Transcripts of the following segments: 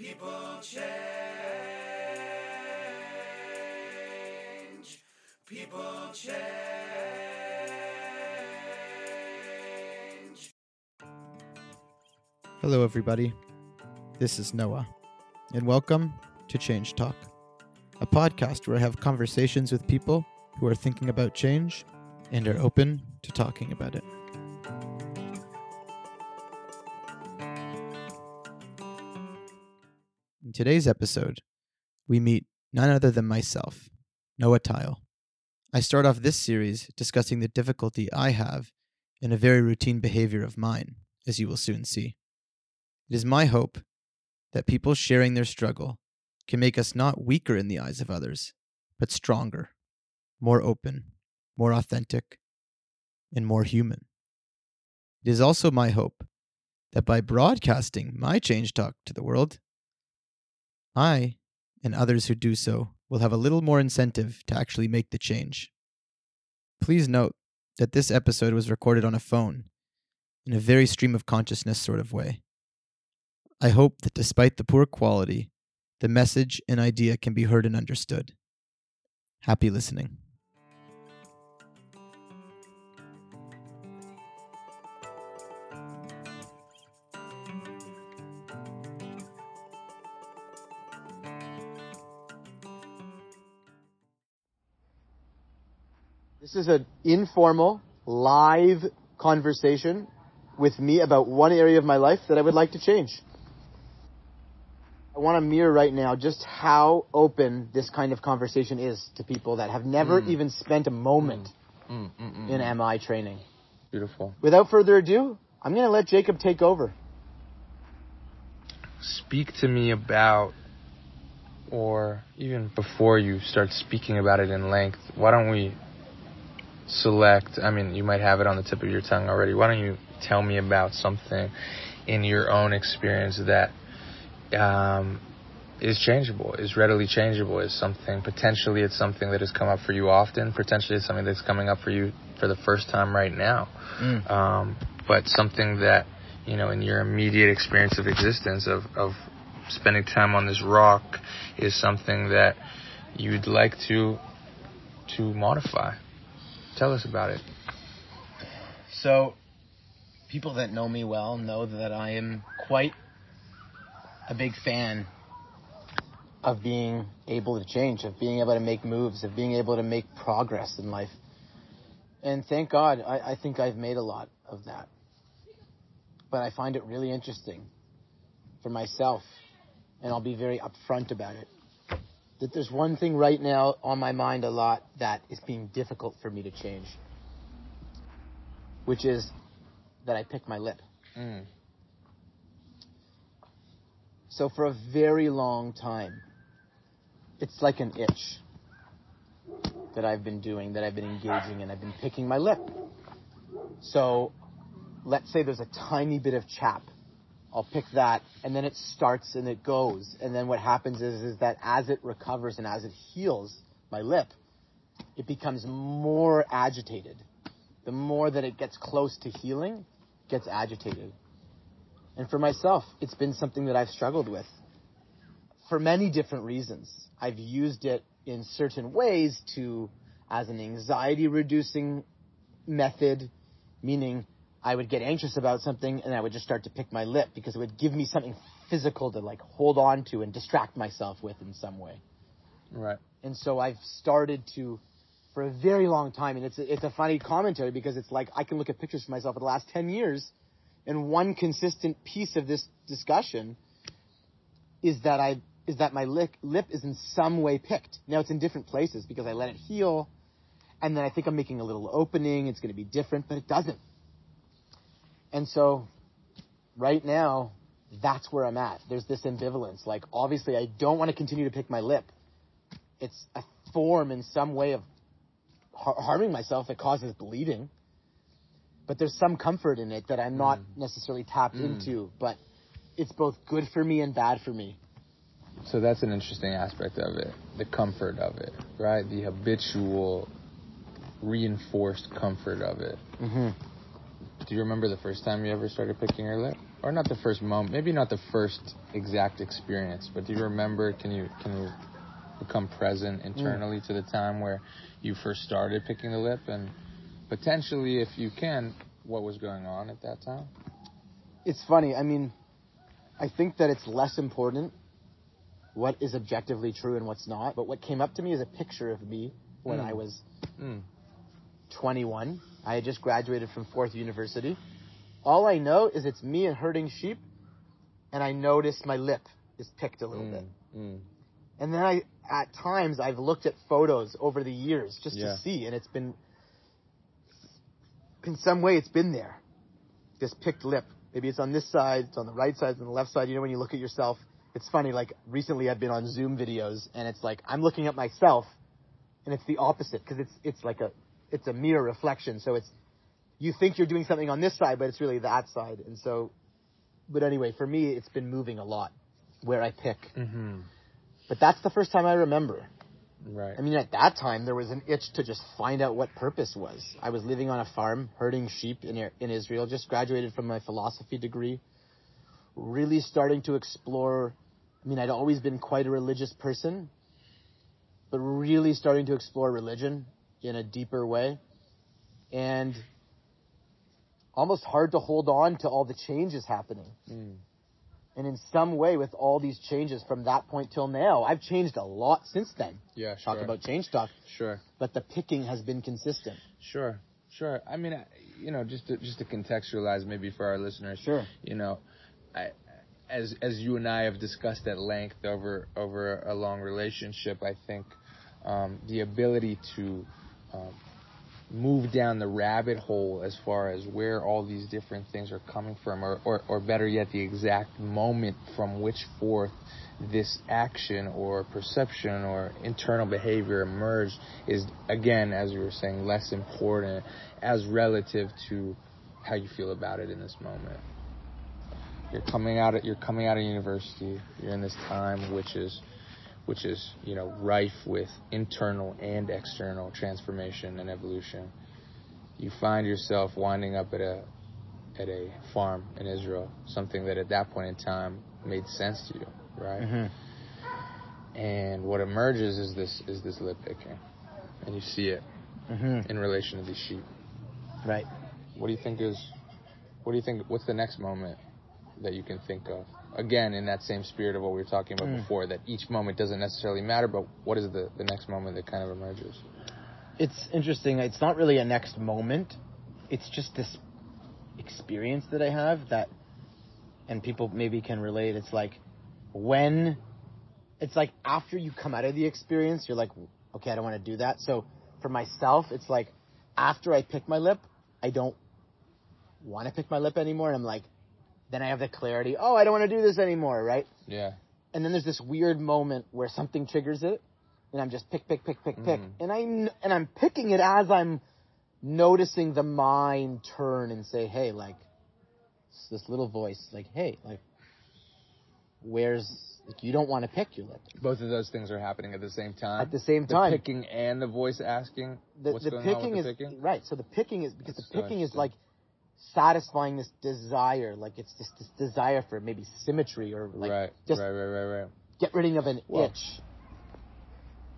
People change. People change. Hello, everybody. This is Noah, and welcome to Change Talk, a podcast where I have conversations with people who are thinking about change and are open to talking about it. Today's episode, we meet none other than myself, Noah Tile. I start off this series discussing the difficulty I have in a very routine behavior of mine, as you will soon see. It is my hope that people sharing their struggle can make us not weaker in the eyes of others, but stronger, more open, more authentic, and more human. It is also my hope that by broadcasting my change talk to the world, I and others who do so will have a little more incentive to actually make the change. Please note that this episode was recorded on a phone in a very stream of consciousness sort of way. I hope that despite the poor quality, the message and idea can be heard and understood. Happy listening. This is an informal, live conversation with me about one area of my life that I would like to change. I want to mirror right now just how open this kind of conversation is to people that have never even spent a moment Mm, mm, mm, in mm. MI training. Beautiful. Without further ado, I'm going to let Jacob take over. Speak to me about, or even before you start speaking about it in length, why don't we select? I mean, you might have it on the tip of your tongue already. Why don't you tell me about something in your own experience that um, is changeable, is readily changeable, is something potentially it's something that has come up for you often, potentially it's something that's coming up for you for the first time right now, um, but something that you know in your immediate experience of existence of of spending time on this rock is something that you'd like to to modify. Tell us about it. So, people that know me well know that I am quite a big fan of being able to change, of being able to make moves, of being able to make progress in life. And thank God, I, I think I've made a lot of that. But I find it really interesting for myself, and I'll be very upfront about it, that there's one thing right now on my mind a lot that is being difficult for me to change, which is that I pick my lip. Mm. So for a very long time, it's like an itch that I've been doing, that I've been engaging in. I've been picking my lip. So let's say there's a tiny bit of chap. I'll pick that and then it starts and it goes. And then what happens is, is that as it recovers and as it heals my lip, it becomes more agitated. The more that it gets close to healing, gets agitated. And for myself, it's been something that I've struggled with for many different reasons. I've used it in certain ways to, as an anxiety reducing method, meaning I would get anxious about something and I would just start to pick my lip because it would give me something physical to like hold on to and distract myself with in some way. Right. And so I've started to, for a very long time, and it's a, it's a funny commentary because it's like I can look at pictures of myself for the last 10 years, and one consistent piece of this discussion is that I is that my lip, lip is in some way picked. Now it's in different places because I let it heal, and then I think I'm making a little opening. It's going to be different, but it doesn't. And so, right now, that's where I'm at. There's this ambivalence. Like, obviously, I don't want to continue to pick my lip. It's a form in some way of har- harming myself that causes bleeding. But there's some comfort in it that I'm not necessarily tapped into. But it's both good for me and bad for me. So that's an interesting aspect of it, the comfort of it, right? The habitual, reinforced comfort of it. Mm-hmm. Do you remember the first time you ever started picking your lip, or not the first moment? Maybe not the first exact experience, but do you remember? Can you can you become present internally to the time where you first started picking the lip, and potentially, if you can, what was going on at that time? It's funny. I mean, I think that it's less important what is objectively true and what's not. But what came up to me is a picture of me when Mm. I was Mm. 21. I had just graduated from Fourth University. All I know is it's me and herding sheep, and I noticed my lip is picked a little bit. Mm. Mm. And then I, at times, I've looked at photos over the years just Yeah. to see, and it's been, in some way, it's been there. This picked lip. Maybe it's on this side, it's on the right side, it's on the left side. You know, when you look at yourself, it's funny. Like recently, I've been on Zoom videos, and it's like I'm looking at myself, and it's the opposite because it's it's like a it's a mirror reflection. So it's you think you're doing something on this side, but it's really that side. And so, but anyway, for me, it's been moving a lot where I pick. Mm-hmm. But that's the first time I remember. Right. I mean, at that time, there was an itch to just find out what purpose was. I was living on a farm, herding sheep in, in Israel, just graduated from my philosophy degree, really starting to explore. I mean, I'd always been quite a religious person, but really starting to explore religion in a deeper way. And almost hard to hold on to all the changes happening. Mm. And in some way, with all these changes from that point till now, I've changed a lot since then. Yeah. Talk about change talk Sure. but the picking has been consistent. Sure, sure. I mean, you know, just to, just to contextualize maybe for our listeners, Sure. you know, I, as as you and I have discussed at length over over a long relationship, I think um, the ability to um, move down the rabbit hole as far as where all these different things are coming from, or or, or better yet, the exact moment from which forth this action or perception or internal behavior emerged is again, as we were saying, less important as relative to how you feel about it in this moment. You're coming out of you're coming out of university. You're in this time which is which is you know rife with internal and external transformation and evolution. You find yourself winding up at a at a farm in Israel, something that at that point in time made sense to you, right? And what emerges is this is this lip picking, and you see it Mm-hmm. in relation to these sheep. Right. What do you think is? What do you think? What's the next moment that you can think of? Again, in that same spirit of what we were talking about Mm. before, that each moment doesn't necessarily matter, but what is the the next moment that kind of emerges? It's interesting. It's not really a next moment. It's just this experience that I have that, and people maybe can relate. It's like when, it's like after you come out of the experience, you're like, okay, I don't want to do that. So for myself, it's like after I pick my lip, I don't want to pick my lip anymore. And I'm like, then I have the clarity. Oh, I don't want to do this anymore, right? Yeah. and then there's this weird moment where something triggers it, and I'm just pick, pick, pick, pick, pick, Mhm. and I'm and I'm picking it as I'm noticing the mind turn and say, hey, like this little voice, like, hey, like, where's like you don't want to pick your lip Both of those things are happening at the same time. at the same the time. picking and the voice asking. the what's the picking is the picking? right. So the picking is because That's the so picking is like satisfying this desire, like it's just this desire for maybe symmetry or like right, just right, right, right, right. get rid of an Well, itch.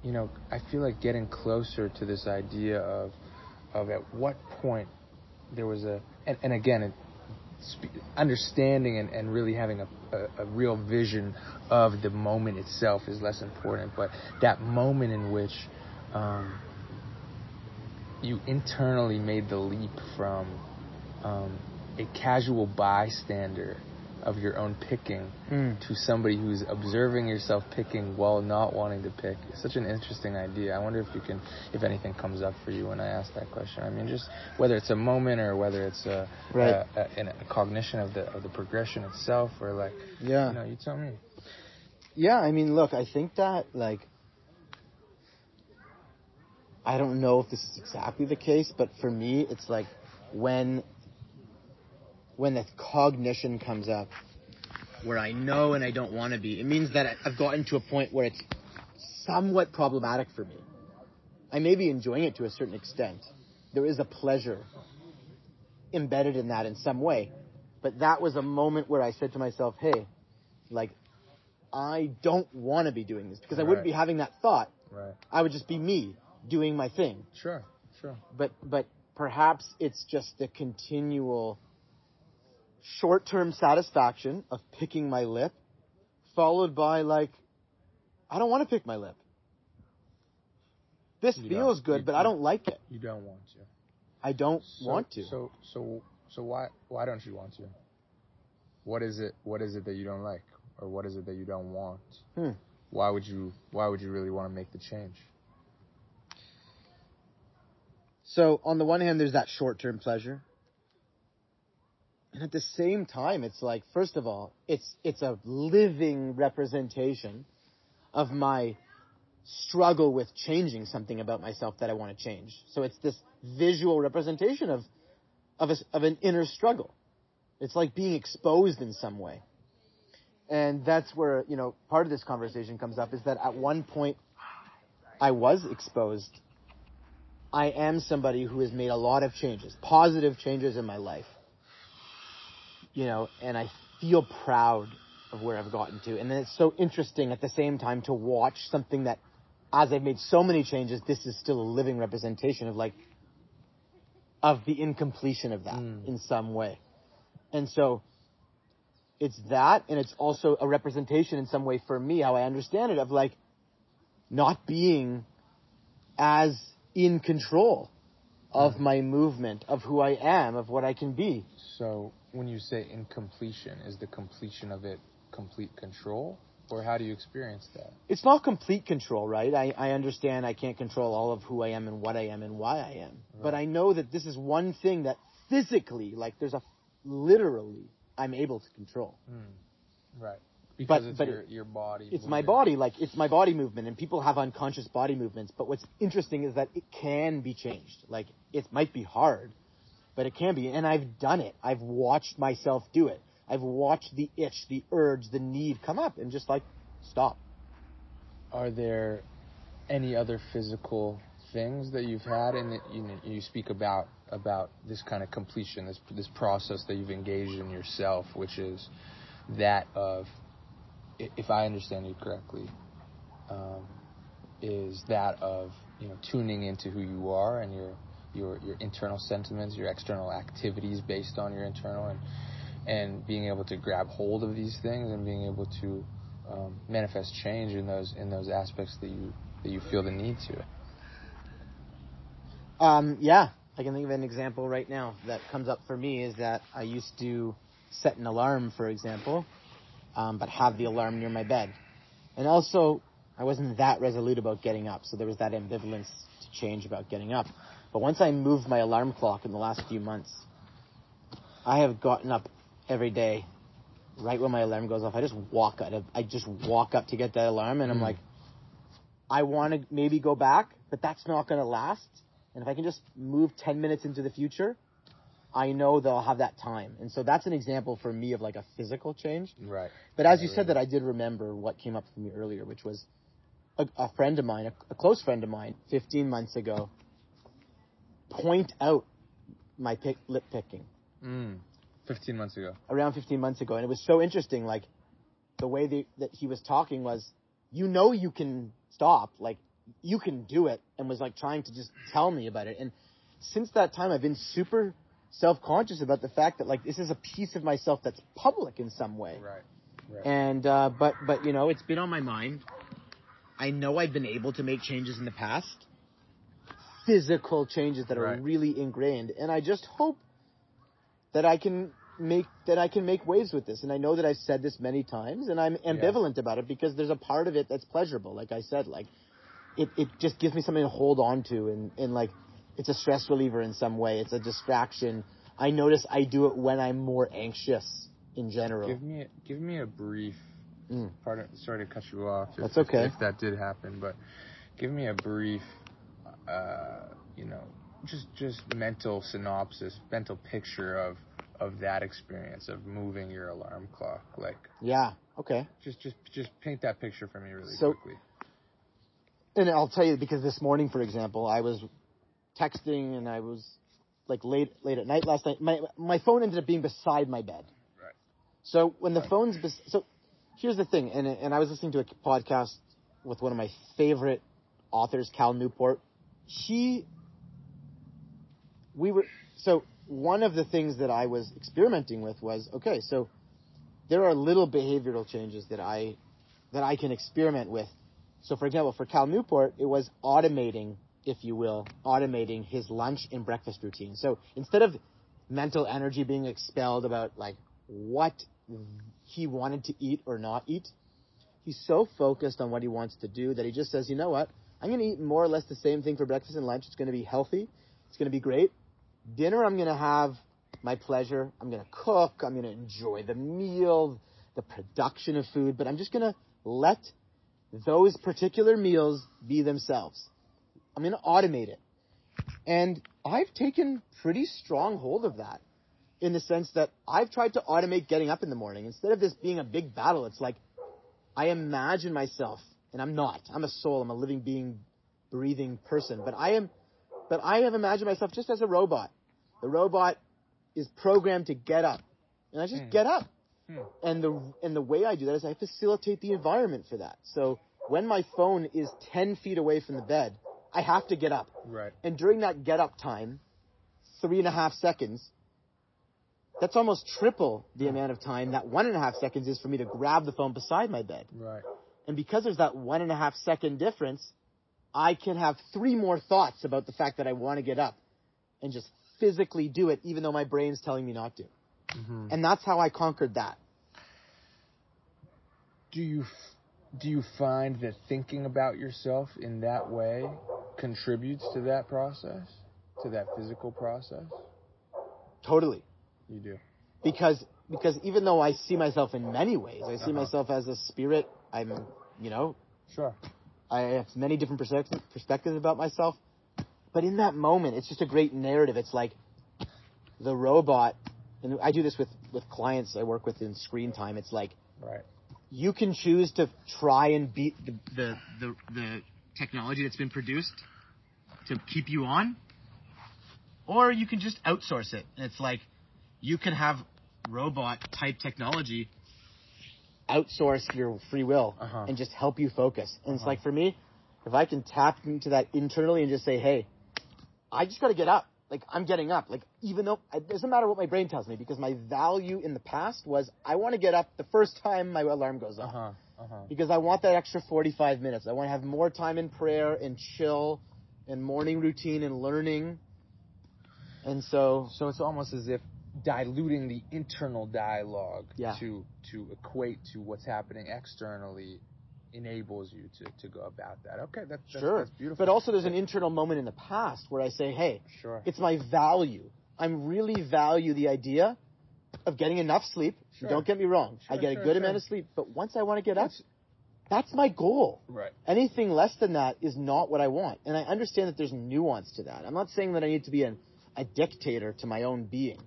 you know, I feel like getting closer to this idea of of at what point there was a and, and again it, understanding and, and really having a, a, a real vision of the moment itself is less important, but that moment in which um, you internally made the leap from um, a casual bystander of your own picking Mm. to somebody who's observing yourself picking while not wanting to pick. It's such an interesting idea. I wonder if you can, if anything comes up for you when I ask that question. I mean, just whether it's a moment or whether it's a, Right. a, a, a cognition of the of the progression itself, or like, Yeah. you know, you tell me. Yeah, I mean, look, I think that like I don't know if this is exactly the case, but for me, it's like when when the cognition comes up where I know and I don't want to be. It means that I've gotten to a point where it's somewhat problematic for me. I may be enjoying it to a certain extent. There is a pleasure embedded in that in some way. But that was a moment where I said to myself, hey, like, I don't want to be doing this because I wouldn't be having that thought. Right. I would just be me doing my thing. Sure. Sure. But, but perhaps it's just the continual short-term satisfaction of picking my lip followed by like, I don't want to pick my lip. This You feels good, You- but I don't like it. You don't want to. I don't So- want to. So so so why why don't you want to? What is it what is it that you don't like? Or what is it that you don't want? Hmm. Why would you why would you really want to make the change? So on the one hand, there's that short-term pleasure, and at the same time, it's like, first of all, it's it's a living representation of my struggle with changing something about myself that I want to change. So it's this visual representation of of a, of an inner struggle. It's like being exposed in some way. And that's where, you know, part of this conversation comes up is that at one point I was exposed I am somebody who has made a lot of changes, positive changes in my life. You know, and I feel proud of where I've gotten to. And then it's so interesting at the same time to watch something that, as I've made so many changes, this is still a living representation of like, of the incompletion of that Mm. in some way. And so, it's that, and it's also a representation in some way for me, how I understand it, of like, not being as in control of my movement, of who I am, of what I can be. So when you say incompletion, is the completion of it complete control? Or how do you experience that? It's not complete control, right? I, I understand I can't control all of who I am and what I am and why I am. But I know that this is one thing that physically, like there's a, literally, I'm able to control. Hmm. Right. Because But- it's but your, your body. It's my body, like it's my body movement, and people have unconscious body movements. But what's interesting is that it can be changed. Like it might be hard, but it can be. And I've done it. I've watched myself do it. I've watched the itch, the urge, the need come up, and just like stop. Are there any other physical things that you've had and that you you speak about about this kind of completion, this this process that you've engaged in yourself, which is that of, if I understand you correctly, um, is that of you know tuning into who you are and your your your internal sentiments, your external activities based on your internal and and being able to grab hold of these things and being able to um, manifest change in those in those aspects that you that you feel the need to. Um, yeah, I can think of an example right now that comes up for me is that I used to set an alarm, for example, um, but have the alarm near my bed. And also, I wasn't that resolute about getting up, so there was that ambivalence to change about getting up. But once I moved my alarm clock in the last few months, I have gotten up every day, right when my alarm goes off. I just walk out. of- I just walk up to get that alarm, and I'm Mm. like, I want to maybe go back, but that's not going to last. And if I can just move 10 minutes into the future, I know that I'll have that time. And so that's an example for me of like a physical change. Right. But as you said that, I did remember what came up for me earlier, which was a, a friend of mine, a, a close friend of mine, 15 months ago, point out my pick, lip picking Mm. Fifteen months ago. around 15 months ago. And it was so interesting. Like the way they, that he was talking was, you know, you can stop, like you can do it and was like trying to just tell me about it. And since that time, I've been super self-conscious about the fact that like this is a piece of myself that's public in some way. Right. Right. And uh, but but you know, it's been on my mind. I know I've been able to make changes in the past, physical changes that are Right. really ingrained, and I just hope that I can make that I can make waves with this. And I know that I've said this many times, and I'm ambivalent about it because there's a part of it that's pleasurable. Like I said, like it it just gives me something to hold on to, and and like it's a stress reliever in some way. It's a distraction. I notice I do it when I'm more anxious in general. Give me give me a brief. Mm. Pardon, sorry to cut you off. If, That's okay. If, that did happen, but give me a brief, uh, you know, just just mental synopsis, mental picture of of that experience of moving your alarm clock. Like, Yeah. Okay. just just just paint that picture for me really So- quickly. And I'll tell you because this morning, for example, I was texting and I was like late late at night last night. My my phone ended up being beside my bed. Right. So when the phone's bes- so here's the thing, and and I was listening to a podcast with one of my favorite authors, Cal Newport. He we were so one of the things that I was experimenting with was okay, so there are little behavioral changes that I that I can experiment with. So for example, for Cal Newport, it was automating, if you will, automating his lunch and breakfast routine. So instead of mental energy being expelled about like what he wanted to eat or not eat, he's so focused on what he wants to do that he just says, you know what? I'm going to eat more or less the same thing for breakfast and lunch. It's going to be healthy. It's going to be great. Dinner, I'm going to have my pleasure. I'm going to cook. I'm going to enjoy the meal, the production of food, but I'm just going to let those particular meals be themselves. I'm going to automate it. And I've taken pretty strong hold of that in the sense that I've tried to automate getting up in the morning. Instead of this being a big battle, it's like I imagine myself, and I'm not. I'm a soul. I'm a living being, breathing person. But I am, but I have imagined myself just as a robot. The robot is programmed to get up, and I just Hmm. get up. Hmm. And the and the way I do that is I facilitate the environment for that. So when my phone is ten feet away from the bed, I have to get up. Right. And during that get up time, three and a half seconds, that's almost triple the amount of time that one and a half seconds is for me to grab the phone beside my bed. Right. And because there's that one and a half second difference, I can have three more thoughts about the fact that I want to get up and just physically do it, even though my brain's telling me not to. hmm And that's how I conquered that. Do you do you find that thinking about yourself in that way contributes to that process, to that physical process? Totally. You do. Because because even though I see myself in many ways, I see Uh-huh. myself as a spirit. I'm, you know, Sure. I have many different perspectives perspectives about myself. But in that moment, it's just a great narrative. It's like the robot, and I do this with, with clients I work with in screen time. It's like Right. you can choose to try and beat the, the, the, the technology that's been produced to keep you on, or you can just outsource it. And it's like you can have robot type technology outsource your free will Uh-huh. and just help you focus. And it's Uh-huh. like for me, if I can tap into that internally and just say, hey, I just got to get up. Like I'm getting up. Like even though it doesn't matter what my brain tells me because my value in the past was I want to get up the first time my alarm goes off huh. Uh huh. because I want that extra 45 minutes. I want to have more time in prayer and chill and morning routine and learning. And so, So it's almost as if diluting the internal dialogue Yeah. to to equate to what's happening externally enables you to, to go about that. Okay, that, that's, sure. that's beautiful. But also there's an internal moment in the past where I say, hey, sure. it's my value. I'm really value the idea of getting enough sleep. Sure. Don't get me wrong. I get sure, a good sure. amount of sleep, but once I want to get up, That's- that's my goal. right. Anything less than that is not what I want. And I understand that there's nuance to that. I'm not saying that I need to be an, a dictator to my own being.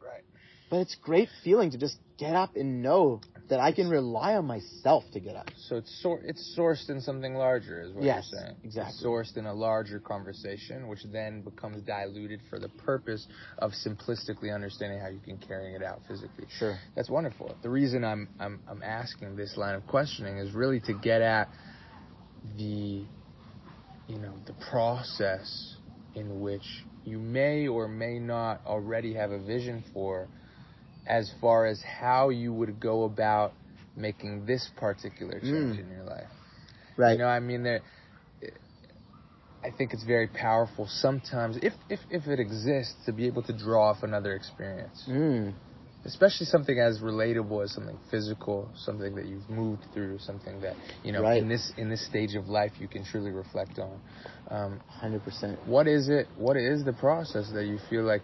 Right. But it's great feeling to just get up and know that I can rely on myself to get up. So it's sor- it's sourced in something larger, is what Yes, you're saying. exactly. It's sourced in a larger conversation, which then becomes diluted for the purpose of simplistically understanding how you can carry it out physically. Sure. That's wonderful. The reason I'm I'm I'm asking this line of questioning is really to get at the you know the process in which you may or may not already have a vision for as far as how you would go about making this particular change Mm. in your life. Right. You know, I mean, there, I think it's very powerful sometimes, if, if, if it exists, to be able to draw off another experience. Mm. Especially something as relatable as something physical, something that you've moved through, something that, you know, Right. in this in this stage of life you can truly reflect on. Um, 100%. what is it? What is the process that you feel like?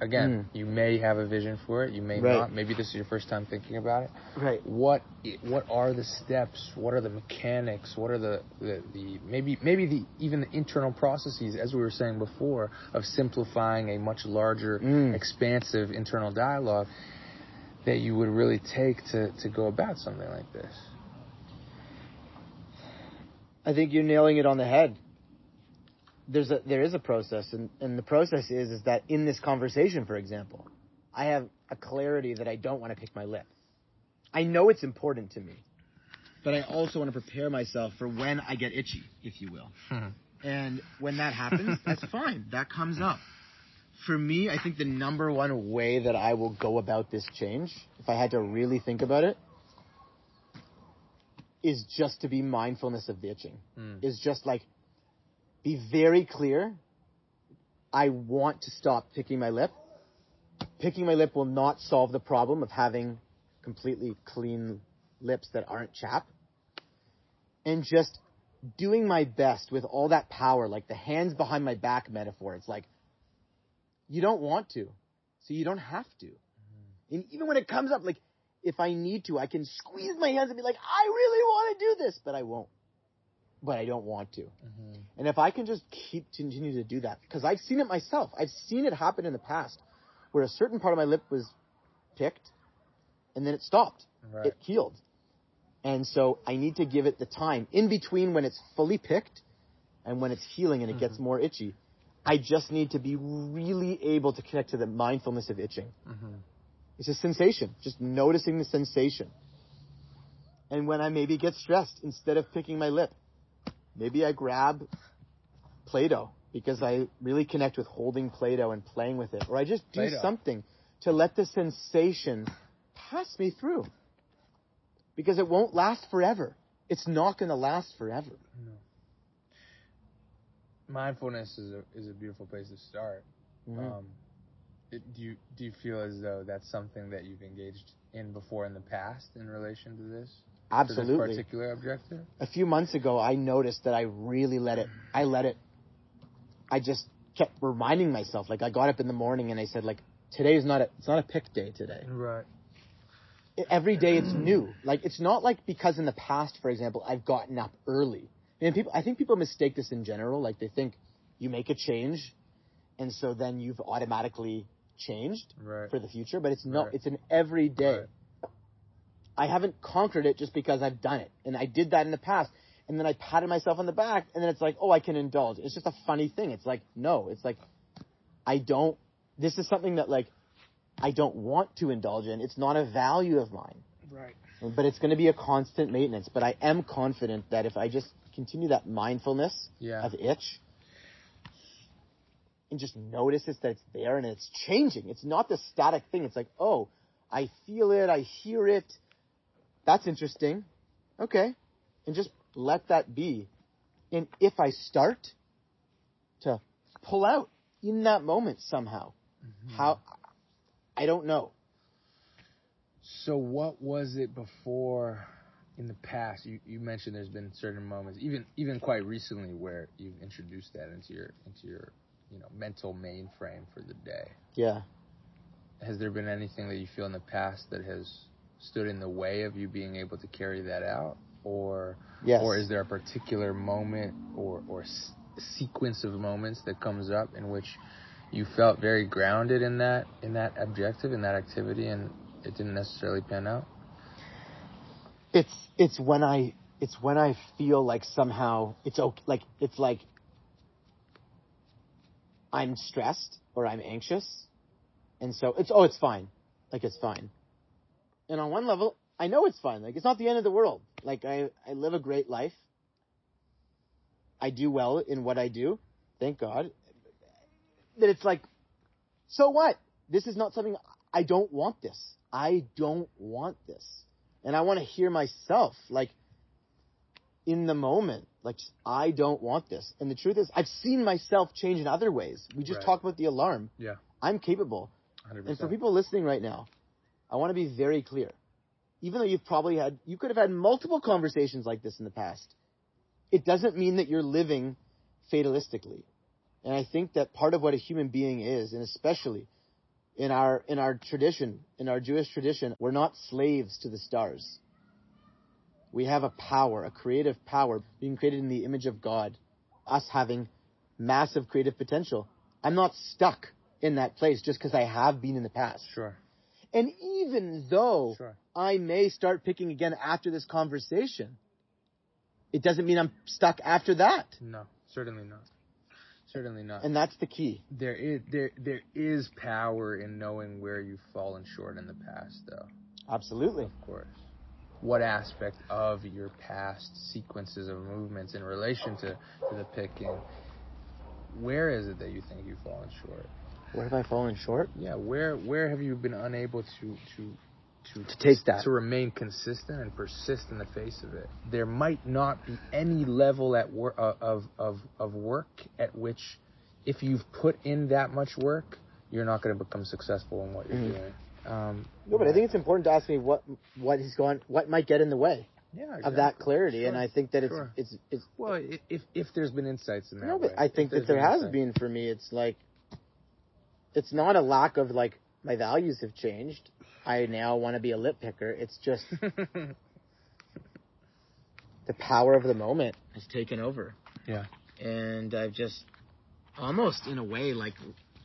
Again, you may have a vision for it, you may. Right. not. Maybe this is your first time thinking about it Right. what what are the steps what are the mechanics what are the, the, the maybe maybe the even the internal processes as we were saying before of simplifying a much larger Mm. expansive internal dialogue that you would really take to, to go about something like this I think you're nailing it on the head. There's a there is a process, and and the process is is that in this conversation, for example, I have a clarity that I don't want to pick my lip. I know it's important to me, but I also want to prepare myself for when I get itchy, if you will. and when that happens, that's fine. That comes up. For me, I think the number one way that I will go about this change, if I had to really think about it, is just to be mindfulness of the itching. Mm. Is just like be very clear. I want to stop picking my lip. Picking my lip will not solve the problem of having completely clean lips that aren't chapped. And just doing my best with all that power, like the hands behind my back metaphor. It's like, you don't want to, so you don't have to. Mm-hmm. And even when it comes up, like, if I need to, I can squeeze my hands and be like, I really want to do this, but I won't. But I don't want to. Mm-hmm. And if I can just keep continue to do that, because I've seen it myself. I've seen it happen in the past where a certain part of my lip was picked and then it stopped. Right. It healed. And so I need to give it the time in between when it's fully picked and when it's healing and it gets mm-hmm. more itchy. I just need to be really able to connect to the mindfulness of itching. Mm-hmm. It's a sensation, just noticing the sensation. And when I maybe get stressed, instead of picking my lip, maybe I grab Play-Doh because I really connect with holding Play-Doh and playing with it. Or I just do Play-Doh. something to let the sensation pass me through. Because it won't last forever. It's not going to last forever. Mindfulness is a is a beautiful place to start. Mhm. Um, it, do you do you feel as though that's something that you've engaged in before in the past in relation to this? Absolutely. particular objective. a few months ago, I noticed that I really let it. I let it. I just kept reminding myself. Like I got up in the morning and I said, like today is not a. It's not a pick day today. Right. Every day it's new. Like it's not like because in the past, for example, I've gotten up early. And people, I think people mistake this in general. Like they think you make a change, and so then you've automatically changed Right. for the future. But it's not. Right. It's an everyday. Right. I haven't conquered it just because I've done it. And I did that in the past. And then I patted myself on the back and then it's like, oh, I can indulge. It's just a funny thing. It's like, no, it's like, I don't, this is something that like, I don't want to indulge in. It's not a value of mine. Right. But it's going to be a constant maintenance. But I am confident that if I just continue that mindfulness Yeah. of itch and just notice it's that it's there and it's changing. It's not the static thing. It's like, oh, I feel it, I hear it. That's interesting. Okay. And just let that be. And if I start to pull out in that moment somehow, mm-hmm. how, I don't know. So what was it before in the past? You, you mentioned there's been certain moments, even even quite recently, where you've introduced that into your into your you know mental mainframe for the day. Yeah. Has there been anything that you feel in the past that has stood in the way of you being able to carry that out, or Yes. or is there a particular moment or or s- sequence of moments that comes up in which you felt very grounded in that in that objective in that activity and it didn't necessarily pan out? it's it's when I it's when I feel like somehow it's okay like it's like I'm stressed or I'm anxious and so it's oh it's fine like it's fine and on one level I know it's fine like it's not the end of the world. Like I I live a great life. I do well in what I do. Thank God. That it's like so what? This is not something I don't want this. I don't want this. And I want to hear myself like in the moment like I don't want this. And the truth is I've seen myself change in other ways. We just Right. talked about the alarm. Yeah, I'm capable. 100%. and for people listening right now I want to be very clear even though you've probably had you could have had multiple conversations like this in the past it doesn't mean that you're living fatalistically and I think that part of what a human being is and especially in our in our tradition in our Jewish tradition we're not slaves to the stars we have a power, a creative power, being created in the image of God, us having massive creative potential. I'm not stuck in that place just because I have been in the past. Sure, And even though sure. I may start picking again after this conversation, it doesn't mean I'm stuck after that. No, certainly not. certainly not. And that's the key. there is there there is power in knowing where you've fallen short in the past, though. Absolutely. Of course. What aspect of your past sequences of movements in relation to, to the picking? Where is it that you think you've fallen short? Where have I fallen short? Yeah, where where have you been unable to to to, To take that. to remain consistent and persist in the face of it? There might not be any level at wor- uh, of of of work at which, if you've put in that much work, you're not going to become successful in what you're Mhm. doing. Um, No, but I think it's important to ask me what what is going, what might get in the way yeah, of that exactly. clarity. And I think that it's sure. it's it's Well, if if there's been insights in that no, way, but I think that there has insight. been for me. It's like it's not a lack of like my values have changed. I now want to be a lip picker. It's just the power of the moment has taken over. Yeah. And I've just almost in a way like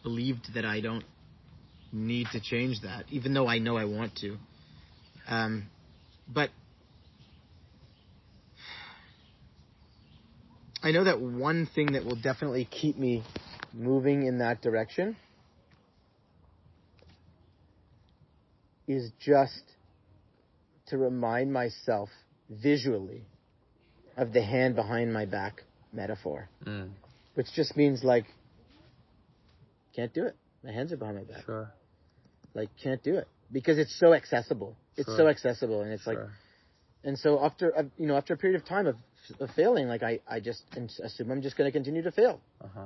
believed that I don't need to change that, even though I know I want to. Um, but I know that one thing that will definitely keep me moving in that direction is just to remind myself visually of the hand behind my back metaphor, Mm, which just means like, can't do it. My hands are behind my back. sure. Like, can't do it because it's so accessible. It's so accessible, and it's like, and so after uh, you know after a period of time of, of failing, like I I just assume I'm just going to continue to fail, Uh huh.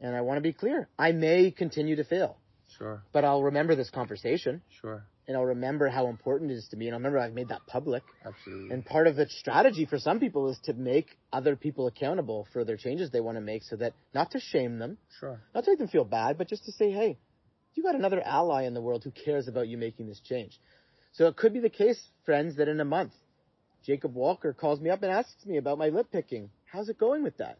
and I want to be clear. I may continue to fail, Sure. but I'll remember this conversation, Sure. And I'll remember how important it is to me, and I'll remember I've made that public. Absolutely. And part of the strategy for some people is to make other people accountable for their changes they want to make, so that not to shame them, sure. not to make them feel bad, but just to say, hey, you got another ally in the world who cares about you making this change. So it could be the case, friends, that in a month, Jacob Walker calls me up and asks me about my lip picking. How's it going with that?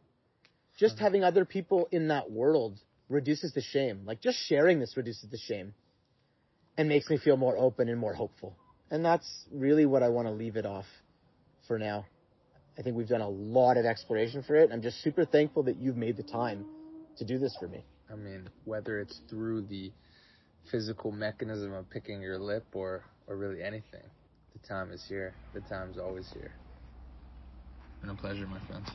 Just having other people in that world reduces the shame. Like just sharing this reduces the shame and makes me feel more open and more hopeful. And that's really what I want to leave it off for now. I think we've done a lot of exploration for it. I'm just super thankful that you've made the time to do this for me. I mean, whether it's through the physical mechanism of picking your lip or, or really anything, the time is here. The time's always here. Been a pleasure, my friends.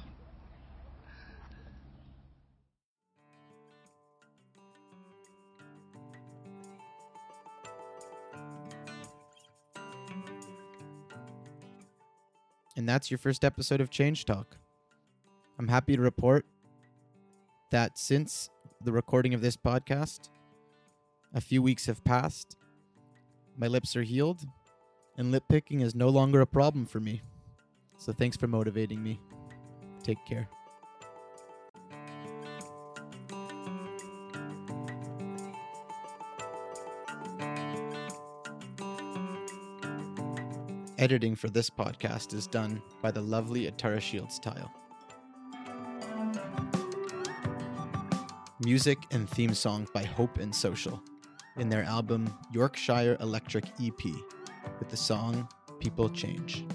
And that's your first episode of Change Talk. I'm happy to report that since the recording of this podcast, a few weeks have passed. My lips are healed, and lip picking is no longer a problem for me. So thanks for motivating me. Take care. Editing for this podcast is done by the lovely Atara Shields tile. Music and theme song by Hope and Social in their album Yorkshire Electric EP with the song People Change.